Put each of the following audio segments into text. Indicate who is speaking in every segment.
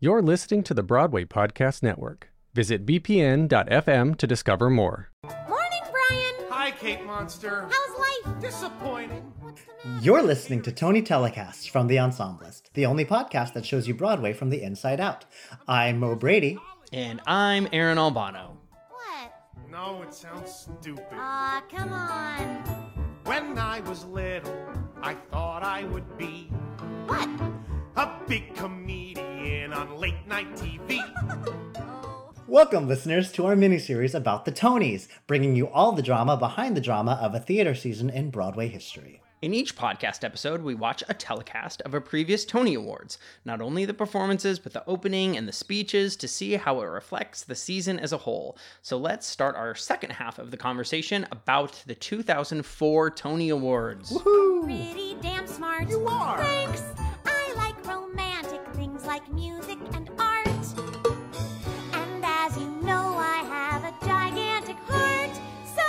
Speaker 1: You're listening to the Broadway Podcast Network. Visit bpn.fm to discover more.
Speaker 2: Morning, Brian.
Speaker 3: Hi, Kate Monster.
Speaker 2: How's life?
Speaker 3: Disappointing.
Speaker 2: What's the matter?
Speaker 4: You're listening to Tony Telecasts from The Ensemblist, the only podcast that shows you Broadway from the inside out. I'm Mo Brady.
Speaker 5: And I'm Aaron Albano.
Speaker 2: What?
Speaker 3: No, it sounds stupid.
Speaker 2: Aw, come on.
Speaker 3: When I was little, I thought I would be
Speaker 2: What?
Speaker 3: a big comedian on late night TV.
Speaker 4: Welcome, listeners, to our miniseries about the Tonys, bringing you all the drama behind the drama of a theater season in Broadway history.
Speaker 5: In each podcast episode, we watch a telecast of a previous Tony Awards, not only the performances, but the opening and the speeches to see how it reflects the season as a whole. So let's start our second half of the conversation about the 2004 Tony Awards.
Speaker 2: Pretty damn smart.
Speaker 3: You are.
Speaker 2: Thanks. Music and art. And as you know, I have a gigantic heart. So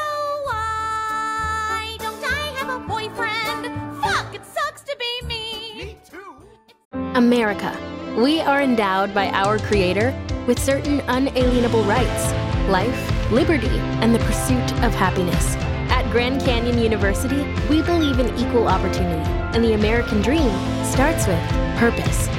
Speaker 2: why don't I have a boyfriend? Fuck, it sucks to be me.
Speaker 3: Me too.
Speaker 6: America. We are endowed by our Creator with certain unalienable rights life, liberty, and the pursuit of happiness. At Grand Canyon University, we believe in equal opportunity, and the American dream starts with purpose.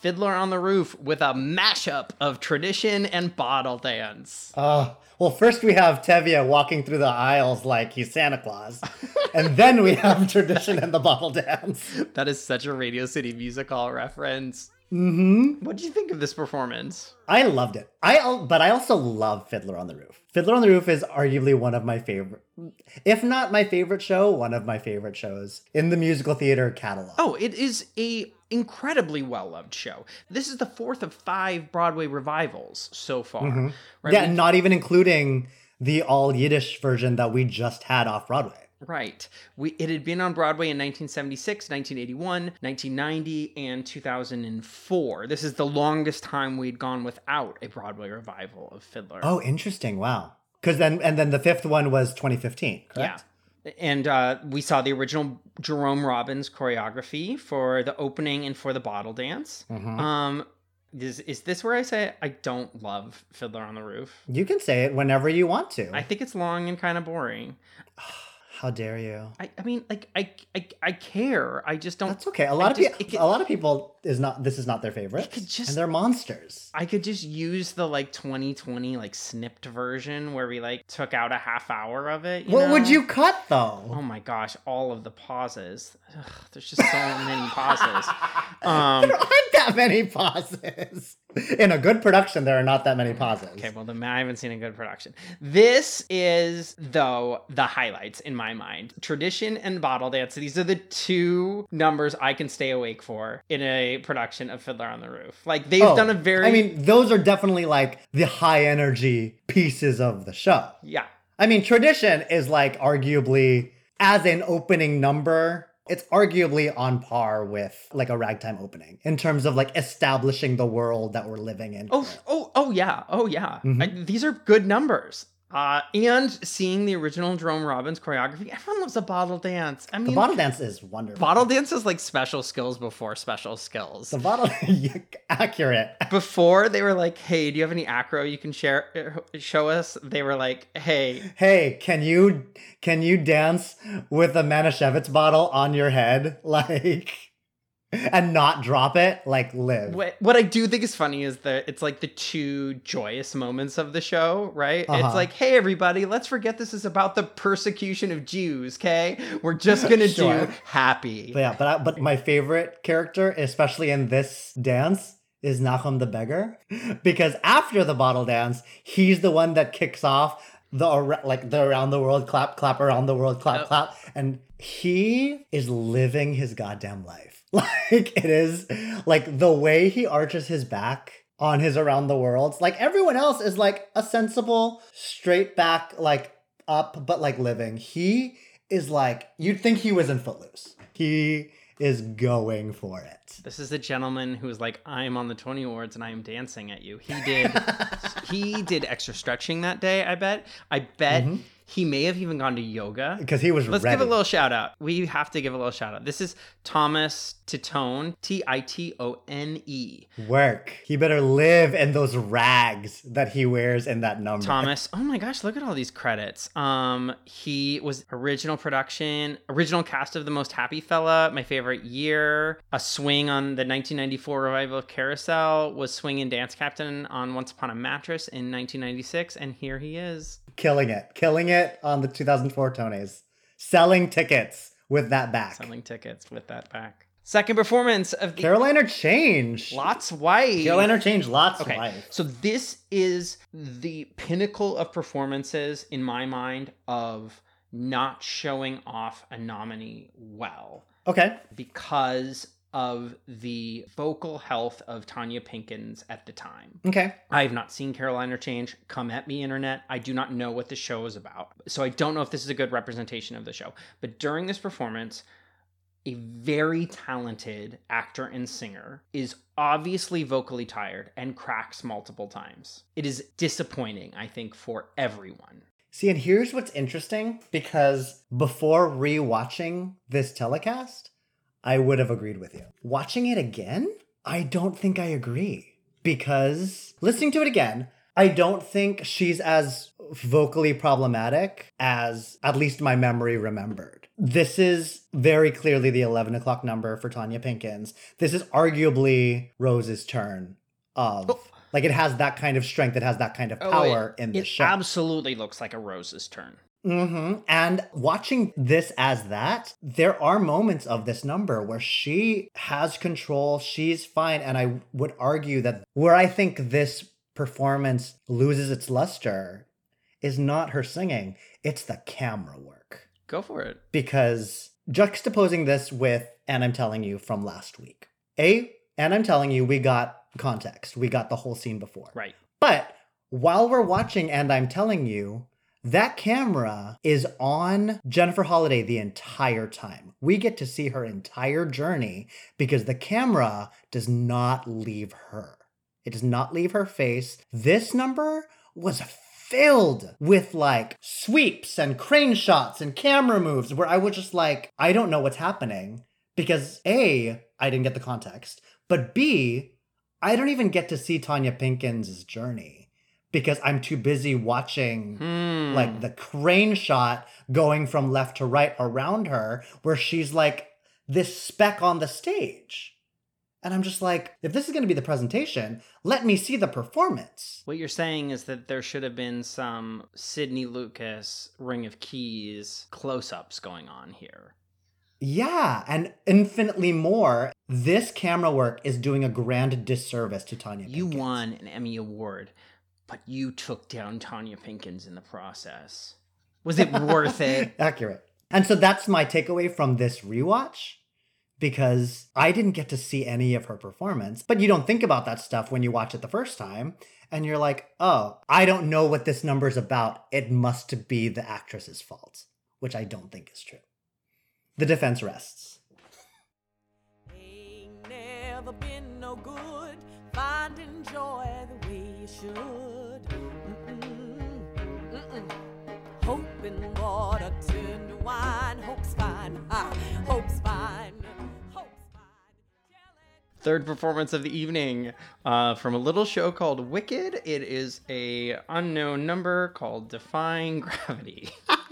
Speaker 5: Fiddler on the Roof with a mashup of tradition and bottle dance.
Speaker 4: Uh, well, first we have Tevye walking through the aisles like he's Santa Claus, and then we have tradition and the bottle dance.
Speaker 5: That is such a Radio City Music Hall reference. Mm-hmm. What do you think of this performance?
Speaker 4: I loved it. I but I also love Fiddler on the Roof. Fiddler on the Roof is arguably one of my favorite, if not my favorite show, one of my favorite shows in the musical theater catalog.
Speaker 5: Oh, it is a incredibly well loved show. This is the fourth of five Broadway revivals so far. Right?
Speaker 4: Mm-hmm. yeah,
Speaker 5: We-
Speaker 4: not even including the all Yiddish version that we just had off Broadway.
Speaker 5: Right. We it had been on Broadway in 1976, 1981, 1990, and 2004. This is the longest time we'd gone without a Broadway revival of Fiddler.
Speaker 4: Oh, interesting. Wow. Because then, and then the fifth one was 2015, correct?
Speaker 5: Yeah. And uh, we saw the original Jerome Robbins choreography for the opening and for the bottle dance.
Speaker 4: Mm-hmm.
Speaker 5: Um, is, is this where I say I don't love Fiddler on the Roof?
Speaker 4: You can say it whenever you want to.
Speaker 5: I think it's long and kind of boring.
Speaker 4: How dare you?
Speaker 5: I, I mean, like I, I I care. I just don't.
Speaker 4: That's okay. A lot of
Speaker 5: just-
Speaker 4: people,
Speaker 5: could-
Speaker 4: a lot of people is not. This is not their favorite,
Speaker 5: could just-
Speaker 4: and they're monsters.
Speaker 5: I could just use the like 2020 like snipped version where we like took out a half hour of it.
Speaker 4: What would you cut though?
Speaker 5: Oh my gosh, all of the pauses. Ugh, there's just so many pauses. Um,
Speaker 4: there aren't that many pauses. In a good production, there are not that many pauses.
Speaker 5: okay, well, then I haven't seen a good production. This is, though, the highlights in my mind. Tradition and bottle dance. These are the two numbers I can stay awake for in a production of Fiddler on the Roof. Like, they've
Speaker 4: Oh,
Speaker 5: done a very.
Speaker 4: I mean, those are definitely like the high energy pieces of the show.
Speaker 5: yeah.
Speaker 4: I mean, tradition is like arguably as an opening number, it's arguably on par with like a ragtime opening in terms of like establishing the world that we're living in.
Speaker 5: Oh, oh, oh, yeah. Oh, yeah. Mm-hmm. I- these are good numbers. Uh, and seeing the original Jerome Robbins choreography, everyone loves a bottle dance. I mean,
Speaker 4: the bottle dance is wonderful.
Speaker 5: bottle dance is like special skills before special skills.
Speaker 4: The bottle, accurate.
Speaker 5: Before they were like, "Hey, do you have any acro you can share uh, show us?" They were like, "Hey,
Speaker 4: Hey, can you can you dance with a Manischewitz bottle on your head, like, and not drop it? Like, live.
Speaker 5: what what I do think is funny is that it's like the two joyous moments of the show, right?
Speaker 4: Uh-huh.
Speaker 5: It's like, "Hey, everybody, let's forget this is about the persecution of Jews, okay? We're just gonna
Speaker 4: Sure.
Speaker 5: do happy."
Speaker 4: But yeah, but I, but my favorite character, especially in this dance, is Nahum the beggar, because after the bottle dance, he's the one that kicks off the like the around the world clap, clap around the world clap,
Speaker 5: Yep.
Speaker 4: clap, and he is living his goddamn life. Like it is like the way he arches his back on his around the worlds. Like everyone else is like a sensible, straight back, like up, but like living. He is like you'd think he was in Footloose. He is going for it.
Speaker 5: This is a gentleman who's like, I am on the Tony Awards and I am dancing at you. He did he did extra stretching that day, I bet. I bet mm-hmm. He may have even gone to yoga.
Speaker 4: Because he was
Speaker 5: Let's
Speaker 4: ready.
Speaker 5: give a little shout out. We have to give a little shout out. This is Thomas Titone, T I T O N E.
Speaker 4: Work. He better live in those rags that he wears in that number.
Speaker 5: Thomas. Oh my gosh, look at all these credits. Um, he was original production, original cast of The Most Happy Fella, my favorite year, a swing on the 1994 revival of Carousel, was swing and dance captain on Once Upon a Mattress in 1996, and here he is.
Speaker 4: Killing it. Killing it on the 2004 Tonys. Selling tickets with that back.
Speaker 5: selling tickets with that back. Second performance of the
Speaker 4: Caroline, or Change.
Speaker 5: Lots White.
Speaker 4: Caroline, or Change lots of
Speaker 5: Okay,
Speaker 4: life.
Speaker 5: so this is the pinnacle of performances in my mind of not showing off a nominee well
Speaker 4: Okay.
Speaker 5: because of the vocal health of Tonya Pinkins at the time.
Speaker 4: Okay.
Speaker 5: I have not seen Caroline, or Change. Come at me, internet. I do not know what the show is about. So I don't know if this is a good representation of the show. But during this performance, a very talented actor and singer is obviously vocally tired and cracks multiple times. It is disappointing, I think, for everyone.
Speaker 4: See, and here's what's interesting because before rewatching this telecast, I would have agreed with you. Watching it again, I don't think I agree because listening to it again, I don't think she's as vocally problematic as at least my memory remembered. This is very clearly the 11 o'clock number for Tonya Pinkins. This is arguably Rose's turn of. Oh. Like it has that kind of strength, it has that kind of oh, power in the
Speaker 5: Oh, it
Speaker 4: show.
Speaker 5: absolutely looks like a Rose's turn.
Speaker 4: Hmm And watching this as that, there are moments of this number where she has control, she's fine. And I would argue that where I think this performance loses its luster is not her singing, it's the camera work.
Speaker 5: Go for it.
Speaker 4: Because juxtaposing this with And I'm Telling You from last week, A, And I'm Telling You, we got context, we got the whole scene before.
Speaker 5: Right.
Speaker 4: But while we're watching, and I'm telling you, that camera is on Jennifer Holliday the entire time. We get to see her entire journey because the camera does not leave her. It does not leave her face. This number was filled with like sweeps and crane shots and camera moves where I was just like, I don't know what's happening because A, I didn't get the context, but B, I don't even get to see Tonya Pinkins' journey because I'm too busy watching
Speaker 5: Hmm.
Speaker 4: like the crane shot going from left to right around her where she's like this speck on the stage. And I'm just like, if this is going to be the presentation, let me see the performance.
Speaker 5: What you're saying is that there should have been some Sydney Lucas Ring of Keys close ups going on here.
Speaker 4: Yeah, and infinitely more. This camera work is doing a grand disservice to Tonya.
Speaker 5: You
Speaker 4: Pinkins.
Speaker 5: won an Emmy Award, but you took down Tonya Pinkins in the process. Was it worth it?
Speaker 4: Accurate. And so that's my takeaway from this rewatch because I didn't get to see any of her performance. But you don't think about that stuff when you watch it the first time. And you're like, oh, I don't know what this number's about. It must be the actress's fault, which I don't think is true. The defense rests.
Speaker 7: Ain't never been no good finding joy the way you should. Hope water turn to wine. Hope's fine. Ha, hope's fine. Hope's fine.
Speaker 5: Third performance of the evening uh, from a little show called Wicked. It is a unknown number called Defying Gravity.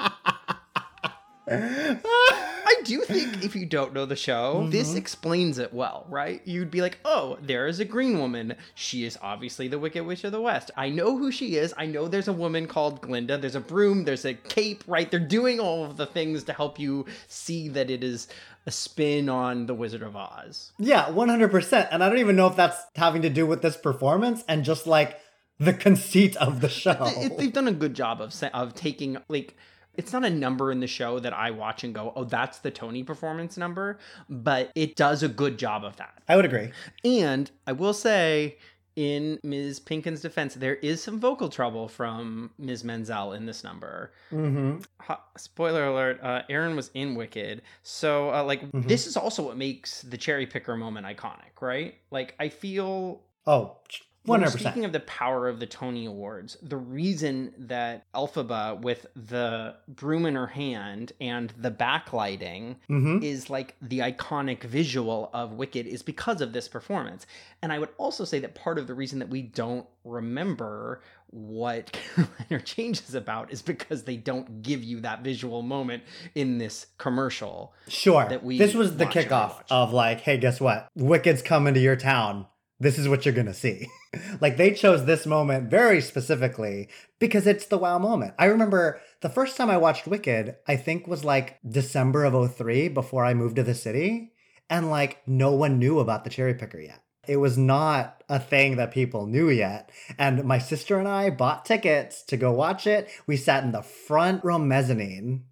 Speaker 5: I do think if you don't know the show, mm-hmm. this explains it well, right? You'd be like, oh, there is a green woman. She is obviously the Wicked Witch of the West. I know who she is. I know there's a woman called Glinda. There's a broom. There's a cape, right? They're doing all of the things to help you see that it is a spin on The Wizard of Oz.
Speaker 4: Yeah, 100%. And I don't even know if that's having to do with this performance and just like the conceit of the show.
Speaker 5: They- They've done a good job of of taking like it's not a number in the show that I watch and go, "Oh, that's the Tony performance number," but it does a good job of that.
Speaker 4: I would agree.
Speaker 5: And I will say in Ms. Pinkin's defense, there is some vocal trouble from Ms. Menzel in this number.
Speaker 4: Mm-hmm.
Speaker 5: Ha- spoiler alert uh, aaron was in wicked so uh, like
Speaker 4: Mm-hmm.
Speaker 5: this is also what makes the cherry picker moment iconic right like i feel
Speaker 4: Oh,
Speaker 5: when we're
Speaker 4: 100%.
Speaker 5: Speaking of the power of the Tony Awards, the reason that Elphaba with the broom in her hand and the backlighting
Speaker 4: Mhm.
Speaker 5: is like the iconic visual of Wicked is because of this performance. And I would also say that part of the reason that we don't remember what Caroline, or Change is about is because they don't give you that visual moment in this commercial.
Speaker 4: Sure.
Speaker 5: that we
Speaker 4: this was the kickoff of like, hey, guess what? Wicked's coming to your town. This is what you're gonna see. like they chose this moment very specifically because it's the wow moment. I remember the first time I watched Wicked, I think was like December of 03 before I moved to the city. And like no one knew about the cherry picker yet. It was not a thing that people knew yet. And my sister and I bought tickets to go watch it. We sat in the front row mezzanine.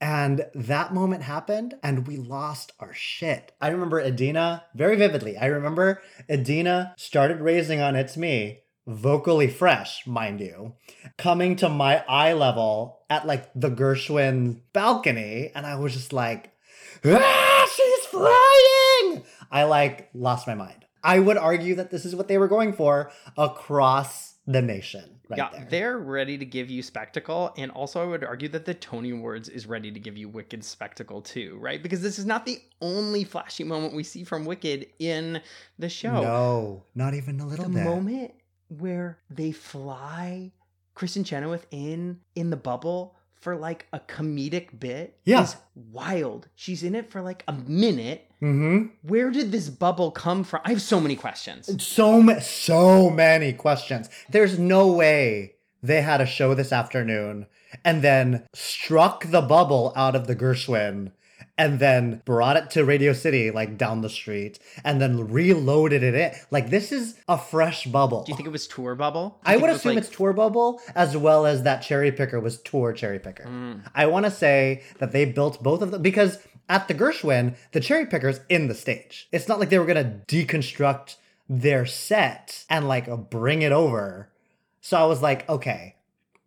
Speaker 4: And that moment happened and we lost our shit. I remember Idina very vividly. I remember Idina started raising on It's Me, vocally fresh, mind you, coming to my eye level at like the Gershwin balcony. And I was just like, ah, she's flying. I like lost my mind. I would argue that this is what they were going for across the nation. Right
Speaker 5: yeah,
Speaker 4: there.
Speaker 5: they're ready to give you spectacle, and also I would argue that the Tony Awards is ready to give you Wicked spectacle too, right? Because this is not the only flashy moment we see from Wicked in the show.
Speaker 4: No, not even a little
Speaker 5: the
Speaker 4: bit.
Speaker 5: moment where they fly Kristin Chenoweth in in the bubble for like a comedic bit
Speaker 4: Yeah.
Speaker 5: is wild. She's in it for like a minute.
Speaker 4: Mm-hmm.
Speaker 5: Where did this bubble come from? I have so many questions.
Speaker 4: So ma- so many questions. There's no way they had a show this afternoon and then struck the bubble out of the Gershwin and then brought it to Radio City like down the street and then reloaded it in. Like this is a fresh bubble.
Speaker 5: Do you think it was tour bubble?
Speaker 4: I would
Speaker 5: it
Speaker 4: assume
Speaker 5: like-
Speaker 4: it's tour bubble as well as that cherry picker was tour cherry picker.
Speaker 5: Mm.
Speaker 4: I want to say that they built both of them because at the Gershwin, the cherry picker's in the stage. It's not like they were gonna deconstruct their set and like bring it over. So I was like, okay,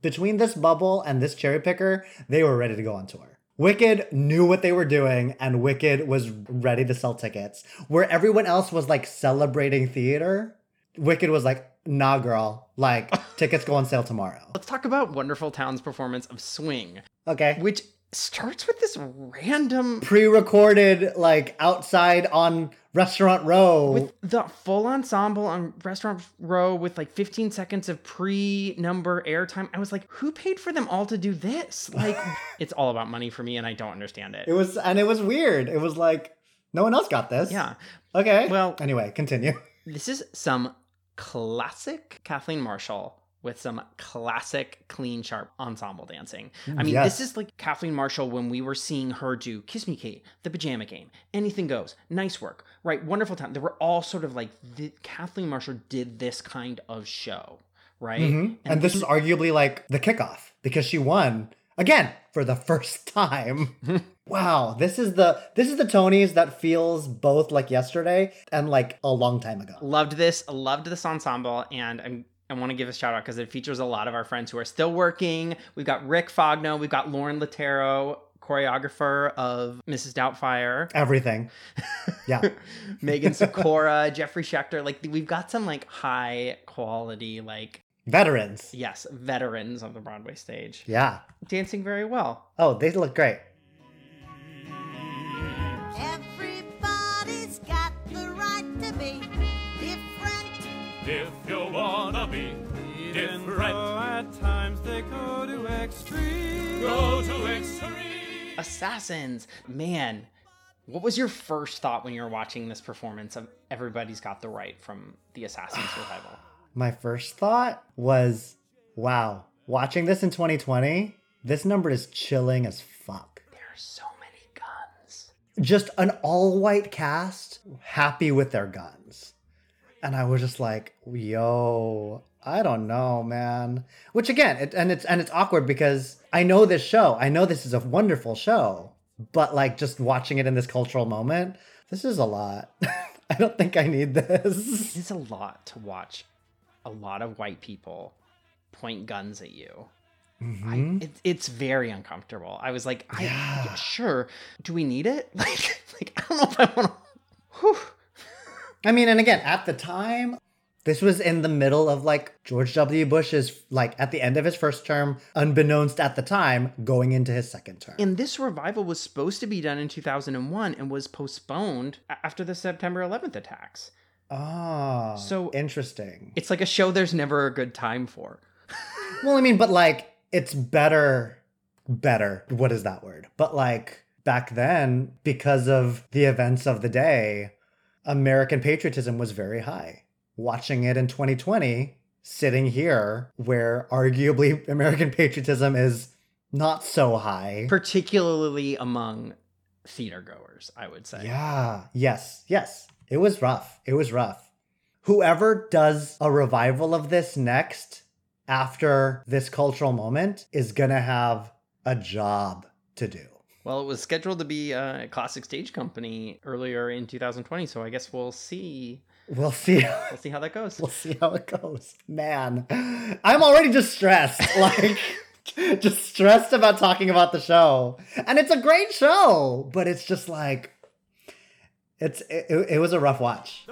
Speaker 4: between this bubble and this cherry picker, they were ready to go on tour. Wicked knew what they were doing, and Wicked was ready to sell tickets. Where everyone else was like celebrating theater, Wicked was like, nah, girl, like tickets go on sale tomorrow.
Speaker 5: Let's talk about Wonderful Town's performance of Swing,
Speaker 4: Okay.
Speaker 5: which starts with this random
Speaker 4: Pre recorded, like outside on Restaurant Row.
Speaker 5: with the full ensemble on Restaurant Row with like 15 seconds of pre number airtime. I was like, who paid for them all to do this? Like, it's all about money for me, and I don't understand it.
Speaker 4: it was, and it was weird. It was like, no one else got this.
Speaker 5: Yeah.
Speaker 4: Okay.
Speaker 5: Well-
Speaker 4: anyway, continue.
Speaker 5: This is some classic Kathleen Marshall with some classic clean sharp ensemble dancing. I mean,
Speaker 4: Yes.
Speaker 5: this is like Kathleen Marshall when we were seeing her do Kiss Me Kate, The Pajama Game, Anything Goes, Nice Work, right? Wonderful Time. They were all sort of like the, Kathleen Marshall did this kind of show, right?
Speaker 4: Mhm. And, this is arguably like the kickoff because she won again for the first time. wow, this is the this is the Tonys that feels both like yesterday and like a long time ago.
Speaker 5: loved this loved this ensemble and i'm I want to give a shout out because it features a lot of our friends who are still working. We've got Rick Faugno, we've got Lorin Latarro, choreographer of Mrs. Doubtfire,
Speaker 4: Everything. Yeah.
Speaker 5: Megan Sikora, Jeffrey Schecter. Like we've got some like high quality, like
Speaker 4: Veterans.
Speaker 5: yes, veterans of the Broadway stage
Speaker 4: Yeah.
Speaker 5: dancing very well.
Speaker 4: Oh, they look great.
Speaker 8: If you wanna be different,
Speaker 9: at times they go to extreme.
Speaker 8: go to extreme.
Speaker 5: Assassins, man. What was your first thought when you were watching this performance of Everybody's Got the Right from the Assassins revival?
Speaker 4: My first thought was, wow, watching this in 2020, this number is chilling as fuck.
Speaker 5: There are so many guns.
Speaker 4: just an all white cast happy with their guns. And I was just like, yo, I don't know, man. Which again, it, and it's and it's awkward because I know this show. I know this is a wonderful show, but like just watching it in this cultural moment, this is a lot. I don't think I need this.
Speaker 5: It is a lot to watch a lot of white people point guns at you.
Speaker 4: Mhm.
Speaker 5: I, it, it's very uncomfortable. I was like, I,
Speaker 4: Yeah.
Speaker 5: yeah, sure. Do we need it? Like, like I don't know if I want to.
Speaker 4: I mean, and again, at the time, this was in the middle of like George W. Bush's, like at the end of his first term, unbeknownst at the time, going into his second term.
Speaker 5: And this revival was supposed to be done in 2001 and was postponed after the September 11th attacks.
Speaker 4: Ah,
Speaker 5: So-
Speaker 4: interesting.
Speaker 5: It's like a show there's never a good time for.
Speaker 4: Well, I mean, but like, it's better, better. What is that word? But like, back then, because of the events of the day, American patriotism was very high. Watching it in 2020, sitting here where arguably American patriotism is not so high.
Speaker 5: particularly among theater goers, I would say.
Speaker 4: Yeah, yes, yes. It was rough. It was rough. Whoever does a revival of this next after this cultural moment is gonna have a job to do.
Speaker 5: Well, it was scheduled to be uh, a classic stage company earlier in 2020, so I guess we'll see.
Speaker 4: We'll see.
Speaker 5: We'll see how that goes.
Speaker 4: We'll see how it goes. Man, I'm already just stressed. Like, just stressed about talking about the show. And it's a great show, but it's just like, it's it, it, it was a rough watch.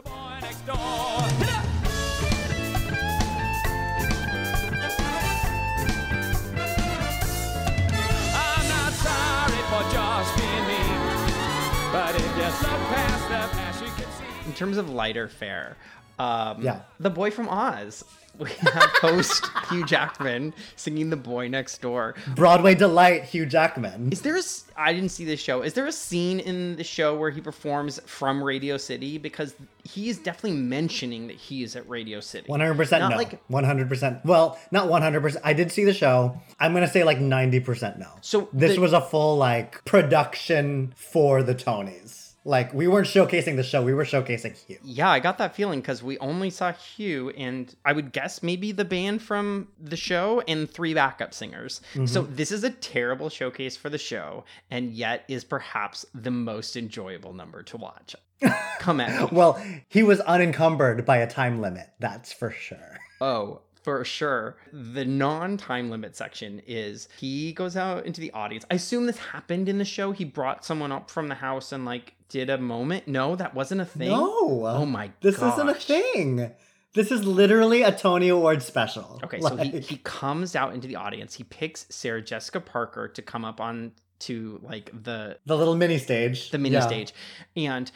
Speaker 5: In terms of lighter fare, um,
Speaker 4: Yeah.
Speaker 5: the boy from Oz. We have host Hugh Jackman singing "The Boy Next Door."
Speaker 4: Broadway delight, Hugh Jackman.
Speaker 5: Is there a, I didn't see this show. Is there a scene in the show where he performs from Radio City? Because he is definitely mentioning that he is at Radio City.
Speaker 4: 100%
Speaker 5: Not
Speaker 4: no.
Speaker 5: like
Speaker 4: 100%. Well, not 100%. I did see the show. I'm going to say like 90% no.
Speaker 5: So
Speaker 4: this
Speaker 5: the-
Speaker 4: was a full like production for the Tonys. Like we weren't showcasing the show, we were showcasing Hugh.
Speaker 5: Yeah, I got that feeling because we only saw Hugh and I would guess maybe the band from the show and three backup singers. So
Speaker 4: Mm-hmm.
Speaker 5: this is a terrible showcase for the show and yet is perhaps the most enjoyable number to watch. Come at me.
Speaker 4: Well, he was unencumbered by a time limit, that's for sure.
Speaker 5: Oh, for sure. The non time limit section is he goes out into the audience. I assume this happened in the show. He brought someone up from the house and like did a moment. No, that wasn't a thing.
Speaker 4: No.
Speaker 5: Oh my
Speaker 4: This isn't a thing. This is literally a Tony Award special.
Speaker 5: Okay, so he, he comes out into the audience. He picks Sarah Jessica Parker to come up on to like the
Speaker 4: the little mini stage.
Speaker 5: the mini
Speaker 4: Yeah.
Speaker 5: stage and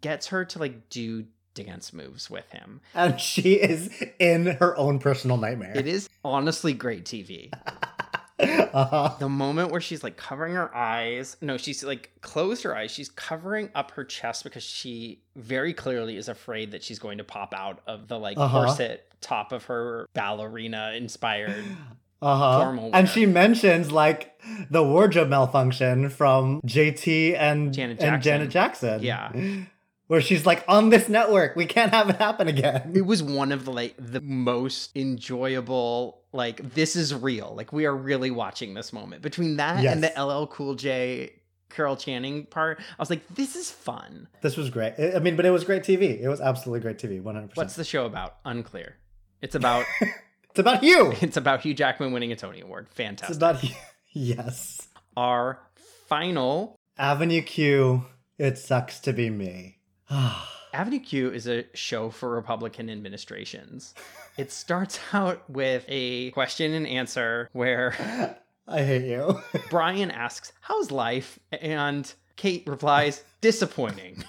Speaker 5: gets her to like do dance moves with him.
Speaker 4: And she is in her own personal nightmare.
Speaker 5: It is honestly great TV.
Speaker 4: Uh-huh.
Speaker 5: the moment where she's like covering her eyes no she's like closed her eyes she's covering up her chest because she very clearly is afraid that she's going to pop out of the like
Speaker 4: Uh-huh.
Speaker 5: corset top of her ballerina inspired
Speaker 4: Uh-huh.
Speaker 5: formal
Speaker 4: And she mentions like the wardrobe malfunction from JT and
Speaker 5: Janet
Speaker 4: and Janet Jackson.
Speaker 5: Yeah.
Speaker 4: Where she's like, on this network, we can't have it happen again.
Speaker 5: it was one of the like the most enjoyable like this is real like we are really watching this moment between that and the ll cool j carol channing part i was like this is fun
Speaker 4: This was great. I mean, but it was great TV. It was absolutely great TV, 100%.
Speaker 5: what's the show about unclear it's about
Speaker 4: It's about you.
Speaker 5: it's about hugh jackman winning a tony award Fantastic.
Speaker 4: It's about. Yes.
Speaker 5: our final
Speaker 4: Avenue Q, it sucks to be me.
Speaker 5: Avenue Q is a show for Republican administrations. It starts out with a question and answer where
Speaker 4: I hate you.
Speaker 5: Brian asks, How's life? And Kate replies, Disappointing.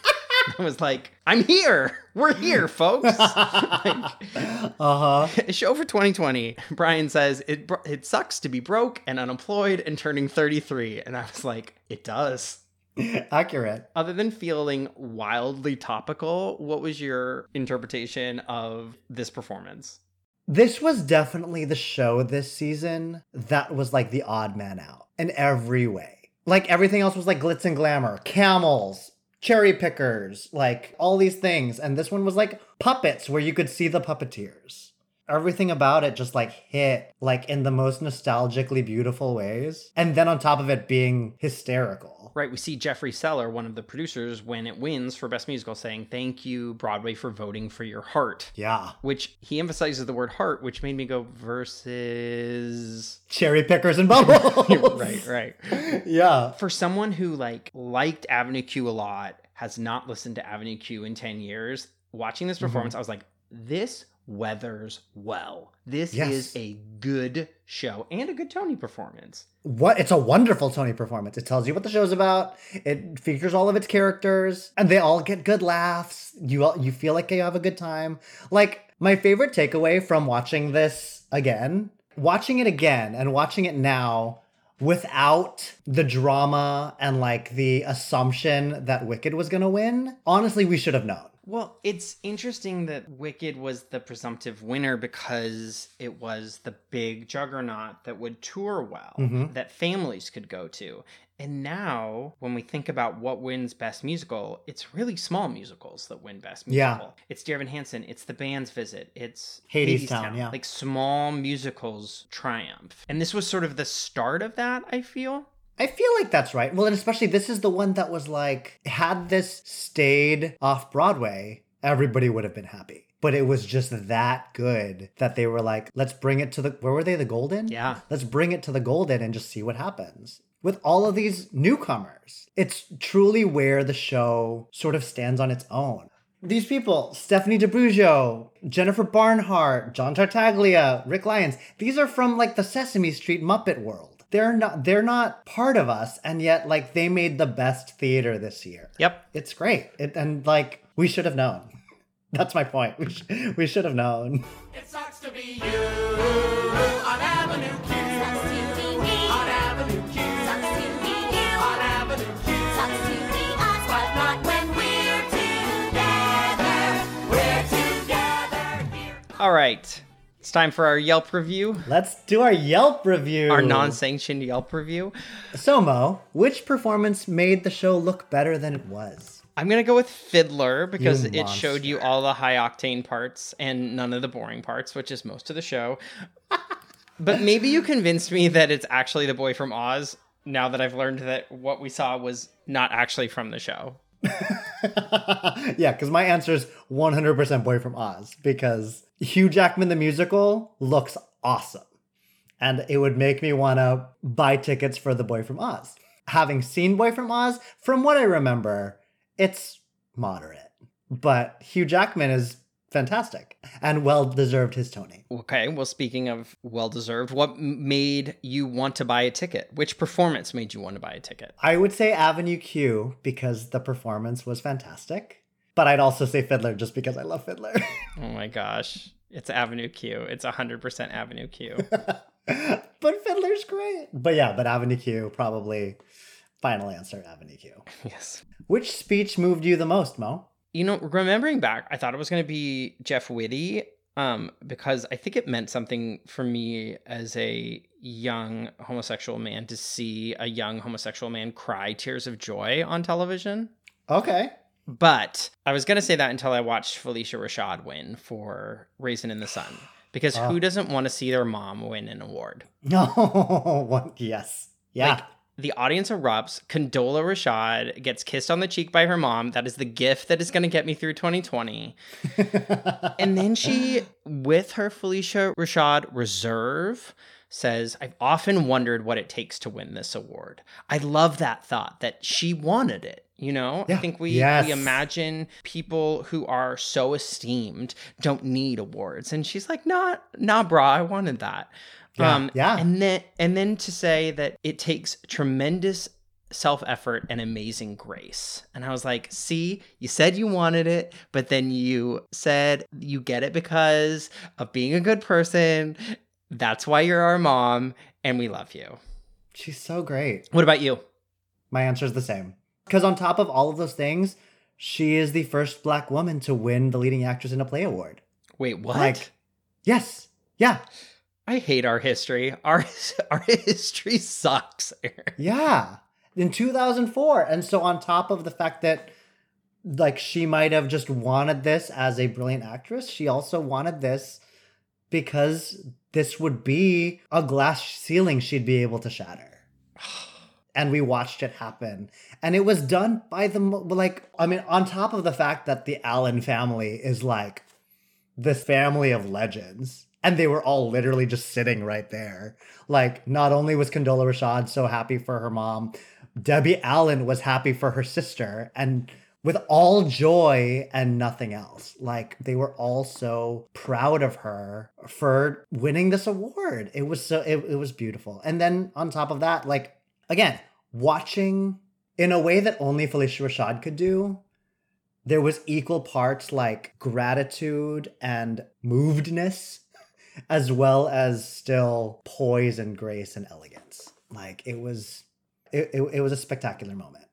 Speaker 5: I was like, I'm here. We're here, folks. Like,
Speaker 4: Uh huh.
Speaker 5: a show for 2020. Brian says, it, it sucks to be broke and unemployed and turning 33. And I was like, It does.
Speaker 4: Accurate.
Speaker 5: Other than feeling wildly topical, what was your interpretation of this performance?
Speaker 4: This was definitely the show this season that was like the odd man out in every way. Like everything else was like glitz and glamour, camels, cherry pickers, like all these things. And this one was like puppets where you could see the puppeteers. Everything about it just like hit like in the most nostalgically beautiful ways. And then on top of it being hysterical.
Speaker 5: Right, we see Jeffrey Seller, one of the producers, when it wins for Best Musical, saying, Thank you, Broadway, for voting for your heart.
Speaker 4: Yeah.
Speaker 5: Which he emphasizes the word heart, which made me go, versus.
Speaker 4: Cherry pickers and bubbles.
Speaker 5: right, right.
Speaker 4: Yeah.
Speaker 5: For someone who like liked Avenue Q a lot, has not listened to Avenue Q in 10 years, watching this mm-hmm. performance, I was like, this weathers well. This
Speaker 4: Yes.
Speaker 5: is a good show and a good Tony performance.
Speaker 4: What it's a wonderful Tony performance. It tells you what the show's about. It features all of its characters, and they all get good laughs. You all, you feel like you have a good time. Like my favorite takeaway from watching this again, watching it again, and watching it now without the drama and like the assumption that Wicked was gonna win. Honestly, we should have known.
Speaker 5: Well, it's interesting that Wicked was the presumptive winner because it was the big juggernaut that would tour well,
Speaker 4: Mhm.
Speaker 5: that families could go to. And now, when we think about what wins Best Musical, it's really small musicals that win Best
Speaker 4: Yeah.
Speaker 5: Musical. It's Dear Evan Hansen, it's The Band's Visit, it's
Speaker 4: Hadestown, yeah.
Speaker 5: Like small musicals triumph. And this was sort of the start of that, I feel.
Speaker 4: I feel like that's right. Well, and especially this is the one that was like, had this stayed off Broadway, everybody would have been happy. But it was just that good that they were like, let's bring it to the, where were they? The Golden?
Speaker 5: Yeah.
Speaker 4: Let's bring it to the Golden and just see what happens. With all of these newcomers, it's truly where the show sort of stands on its own. These people, Stephanie D'Abruzzo, Jennifer Barnhart, John Tartaglia, Rick Lyons, these are from like the Sesame Street Muppet world. They're not they're not part of us and yet like they made the best theater this year.
Speaker 5: Yep.
Speaker 4: It's great. It, and like we should have known. That's my point. We, sh- we should have known.
Speaker 3: It sucks to be you on Avenue Q.
Speaker 2: Sucks to be me.
Speaker 3: On Avenue Q.
Speaker 2: Sucks to be you.
Speaker 3: On Avenue Q.
Speaker 2: Sucks to be us,
Speaker 3: But not when we're together. We're together here.
Speaker 5: All right. It's time for our Yelp review,
Speaker 4: Let's do our Yelp review.
Speaker 5: our non sanctioned Yelp review.
Speaker 4: So Mo, which performance made the show look better than it was?
Speaker 5: I'm gonna go with Fiddler because
Speaker 4: You
Speaker 5: it showed you all the high octane parts and none of the boring parts, which is most of the show. but maybe you convinced me that it's actually the boy from Oz. Now that I've learned that what we saw was not actually from the show.
Speaker 4: yeah, because my answer is 100% Boy from Oz because Hugh Jackman the musical looks awesome. And it would make me want to buy tickets for The Boy from Oz. Having seen Boy from Oz, from what I remember, it's moderate. But Hugh Jackman is fantastic and well deserved his Tony.
Speaker 5: Okay, well, speaking of well deserved, what made you want to buy a ticket? Which performance made you want to buy a ticket?
Speaker 4: I would say Avenue Q because the performance was fantastic. But I'd also say Fiddler just because I love Fiddler.
Speaker 5: Oh my gosh. It's Avenue Q. It's 100% Avenue Q.
Speaker 4: but Fiddler's great. But yeah, but Avenue Q probably final answer Avenue Q.
Speaker 5: yes.
Speaker 4: Which speech moved you the most, Mo?
Speaker 5: You know, remembering back, I thought it was going to be Jeff Whitty um, because I think it meant something for me as a young homosexual man to see a young homosexual man cry tears of joy on television.
Speaker 4: Okay.
Speaker 5: But I was going to say that until I watched Phylicia Rashad win for Raisin in the Sun. Because
Speaker 4: Oh.
Speaker 5: who doesn't want to see their mom win an award?
Speaker 4: No? Yes. Yeah.
Speaker 5: Like, the audience erupts. Condola Rashad gets kissed on the cheek by her mom. That is the gift that is going to get me through 2020. and then she, with her Phylicia Rashad reserve, says, I've often wondered what it takes to win this award. I love that thought that she wanted it. You know, I think we,
Speaker 4: Yes.
Speaker 5: we imagine people who are so esteemed don't need awards. And she's like, nah, nah, brah, I wanted that.
Speaker 4: Yeah, um, yeah.
Speaker 5: And then and then to say that it takes tremendous self-effort and amazing grace. And I was like, see, you said you wanted it, but then you said you get it because of being a good person. That's why you're our mom, and we love you.
Speaker 4: She's so great.
Speaker 5: What about you?
Speaker 4: My answer is the same. Because on top of all of those things, she is the first black woman to win the leading actress in a play award.
Speaker 5: Wait, what?
Speaker 4: Like, yes. Yeah.
Speaker 5: I hate our history. Our our history sucks.
Speaker 4: Yeah. In 2004. And so on top of the fact that like she might have just wanted this as a brilliant actress, she also wanted this because this would be a glass ceiling she'd be able to shatter. And we watched it happen. And it was done by the, like, I mean, on top of the fact that the Allen family is like this family of legends. And they were all literally just sitting right there. Like, not only was Condola Rashad so happy for her mom, Debbie Allen was happy for her sister. And with all joy and nothing else. Like they were all so proud of her for winning this award. It was so it, it was beautiful. And then on top of that, like again, watching in a way that only Phylicia Rashad could do, there was equal parts like gratitude and movedness, as well as still poise and grace and elegance. Like it was it, it, it was a spectacular moment.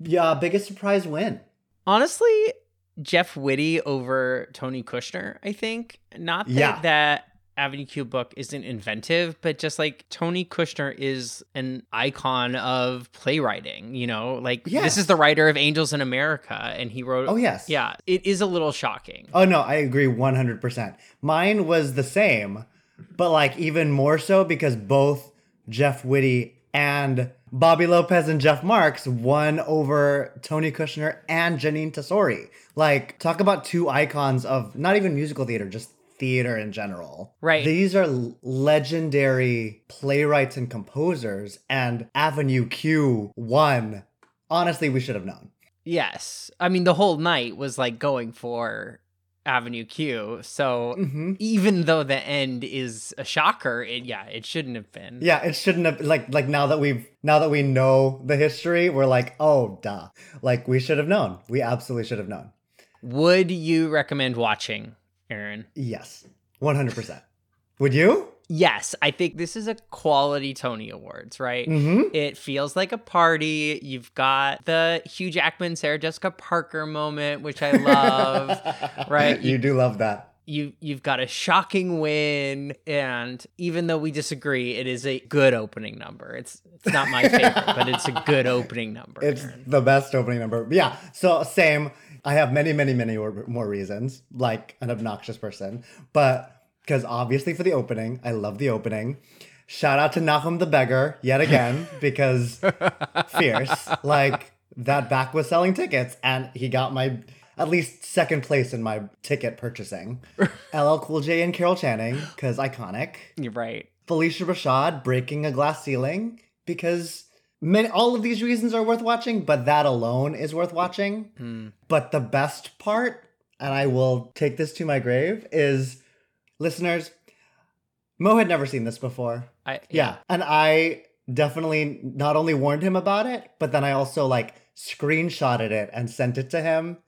Speaker 4: Yeah, biggest surprise win.
Speaker 5: Honestly, Jeff Whitty over Tony Kushner, I think. Not that
Speaker 4: Yeah.
Speaker 5: that Avenue Q book isn't inventive, but just like Tony Kushner is an icon of playwriting, you know? Like this is the writer of Angels in America and he wrote
Speaker 4: Oh, yes.
Speaker 5: Yeah, it is a little shocking.
Speaker 4: Oh no, I agree 100%. Mine was the same, but like even more so because both Jeff Whitty and Bobby Lopez and Jeff Marx won over Tony Kushner and Jeanine Tesori. Like talk about two icons of not even musical theater, just theater in general.
Speaker 5: Right.
Speaker 4: These are legendary playwrights and composers and Avenue Q won. Honestly, we should have known.
Speaker 5: Yes. I mean the whole night was like going for Avenue Q. So
Speaker 4: Mm-hmm.
Speaker 5: even though the end is a shocker, it yeah, it shouldn't have been.
Speaker 4: Yeah, it shouldn't have like like now that we've now that we know the history, we're like, oh duh. Like we should have known. We absolutely should have known.
Speaker 5: Would you recommend watching, Aaron?
Speaker 4: Yes. 100%. Would you?
Speaker 5: Yes, I think this is a quality Tony Awards, right?
Speaker 4: Mhm.
Speaker 5: It feels like a party. You've got the Hugh Jackman, Sarah Jessica Parker moment, which I love, right?
Speaker 4: You do love that.
Speaker 5: You you've got a shocking win, and even though we disagree, it is a good opening number. It's it's not my favorite, but it's a good opening number.
Speaker 4: It's
Speaker 5: Aaron.
Speaker 4: the best opening number. Yeah. So same. I have many, many, many more more reasons, like an obnoxious person, but because obviously for the opening, I love the opening. Shout out to Nahum the beggar yet again because fierce. Like that back was selling tickets, and he got my at least second place in my ticket purchasing. LL Cool J and Carol Channing because iconic.
Speaker 5: You're right.
Speaker 4: Phylicia Rashad breaking a glass ceiling because many, all of these reasons are worth watching, but that alone is worth watching. Hmm. But the best part, and I will take this to my grave, is listeners, Mo had never seen this before.
Speaker 5: I
Speaker 4: Yeah. And I definitely not only warned him about it, but then I also like screenshotted it and sent it to him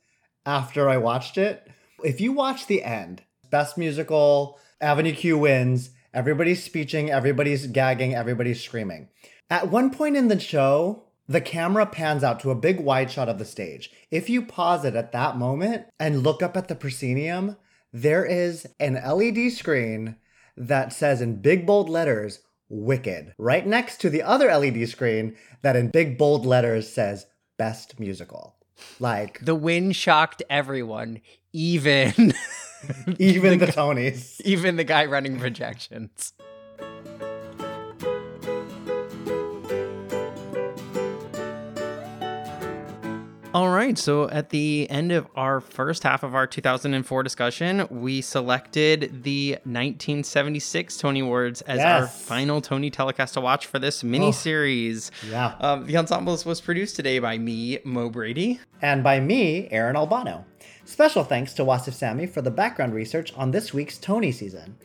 Speaker 4: after I watched it. If you watch the end, best musical, Avenue Q wins, everybody's speeching, everybody's gagging, everybody's screaming. At one point in the show, the camera pans out to a big wide shot of the stage. If you pause it at that moment and look up at the proscenium, there is an LED screen that says in big bold letters, Wicked, right next to the other LED screen that in big bold letters says Best Musical. Like,
Speaker 5: The win shocked everyone, even
Speaker 4: even the Tonys.
Speaker 5: even the guy running projections. All right, so at the end of our first half of our 2004 discussion, we selected the 1976 Tony Awards as our final Tony telecast to watch for this mini series.
Speaker 4: Yeah.
Speaker 5: Um, the Ensemblist was produced today by me, Mo Brady.
Speaker 4: And by me, Aaron Albano. Special thanks to Wasif Sami for the background research on this week's Tony season.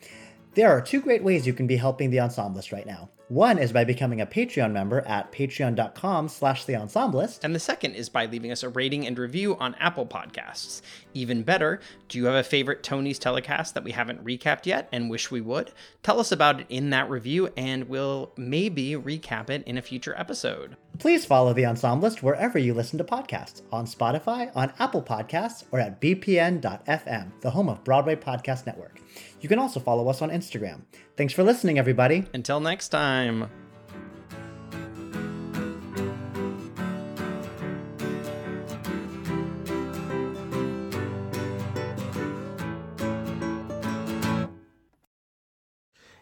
Speaker 4: There are two great ways you can be helping the Ensemblist right now. One is by becoming a Patreon member at patreon.com slash the Ensemblist.
Speaker 5: And the second is by leaving us a rating and review on Apple Podcasts. Even better, do you have a favorite Tony's telecast that we haven't recapped yet and wish we would? Tell us about it in that review and we'll maybe recap it in a future episode.
Speaker 4: Please follow the Ensemblist wherever you listen to podcasts on Spotify, on Apple Podcasts, or at bpn.fm, the home of Broadway Podcast Network. You can also follow us on Instagram. Thanks for listening, everybody.
Speaker 5: Until next time.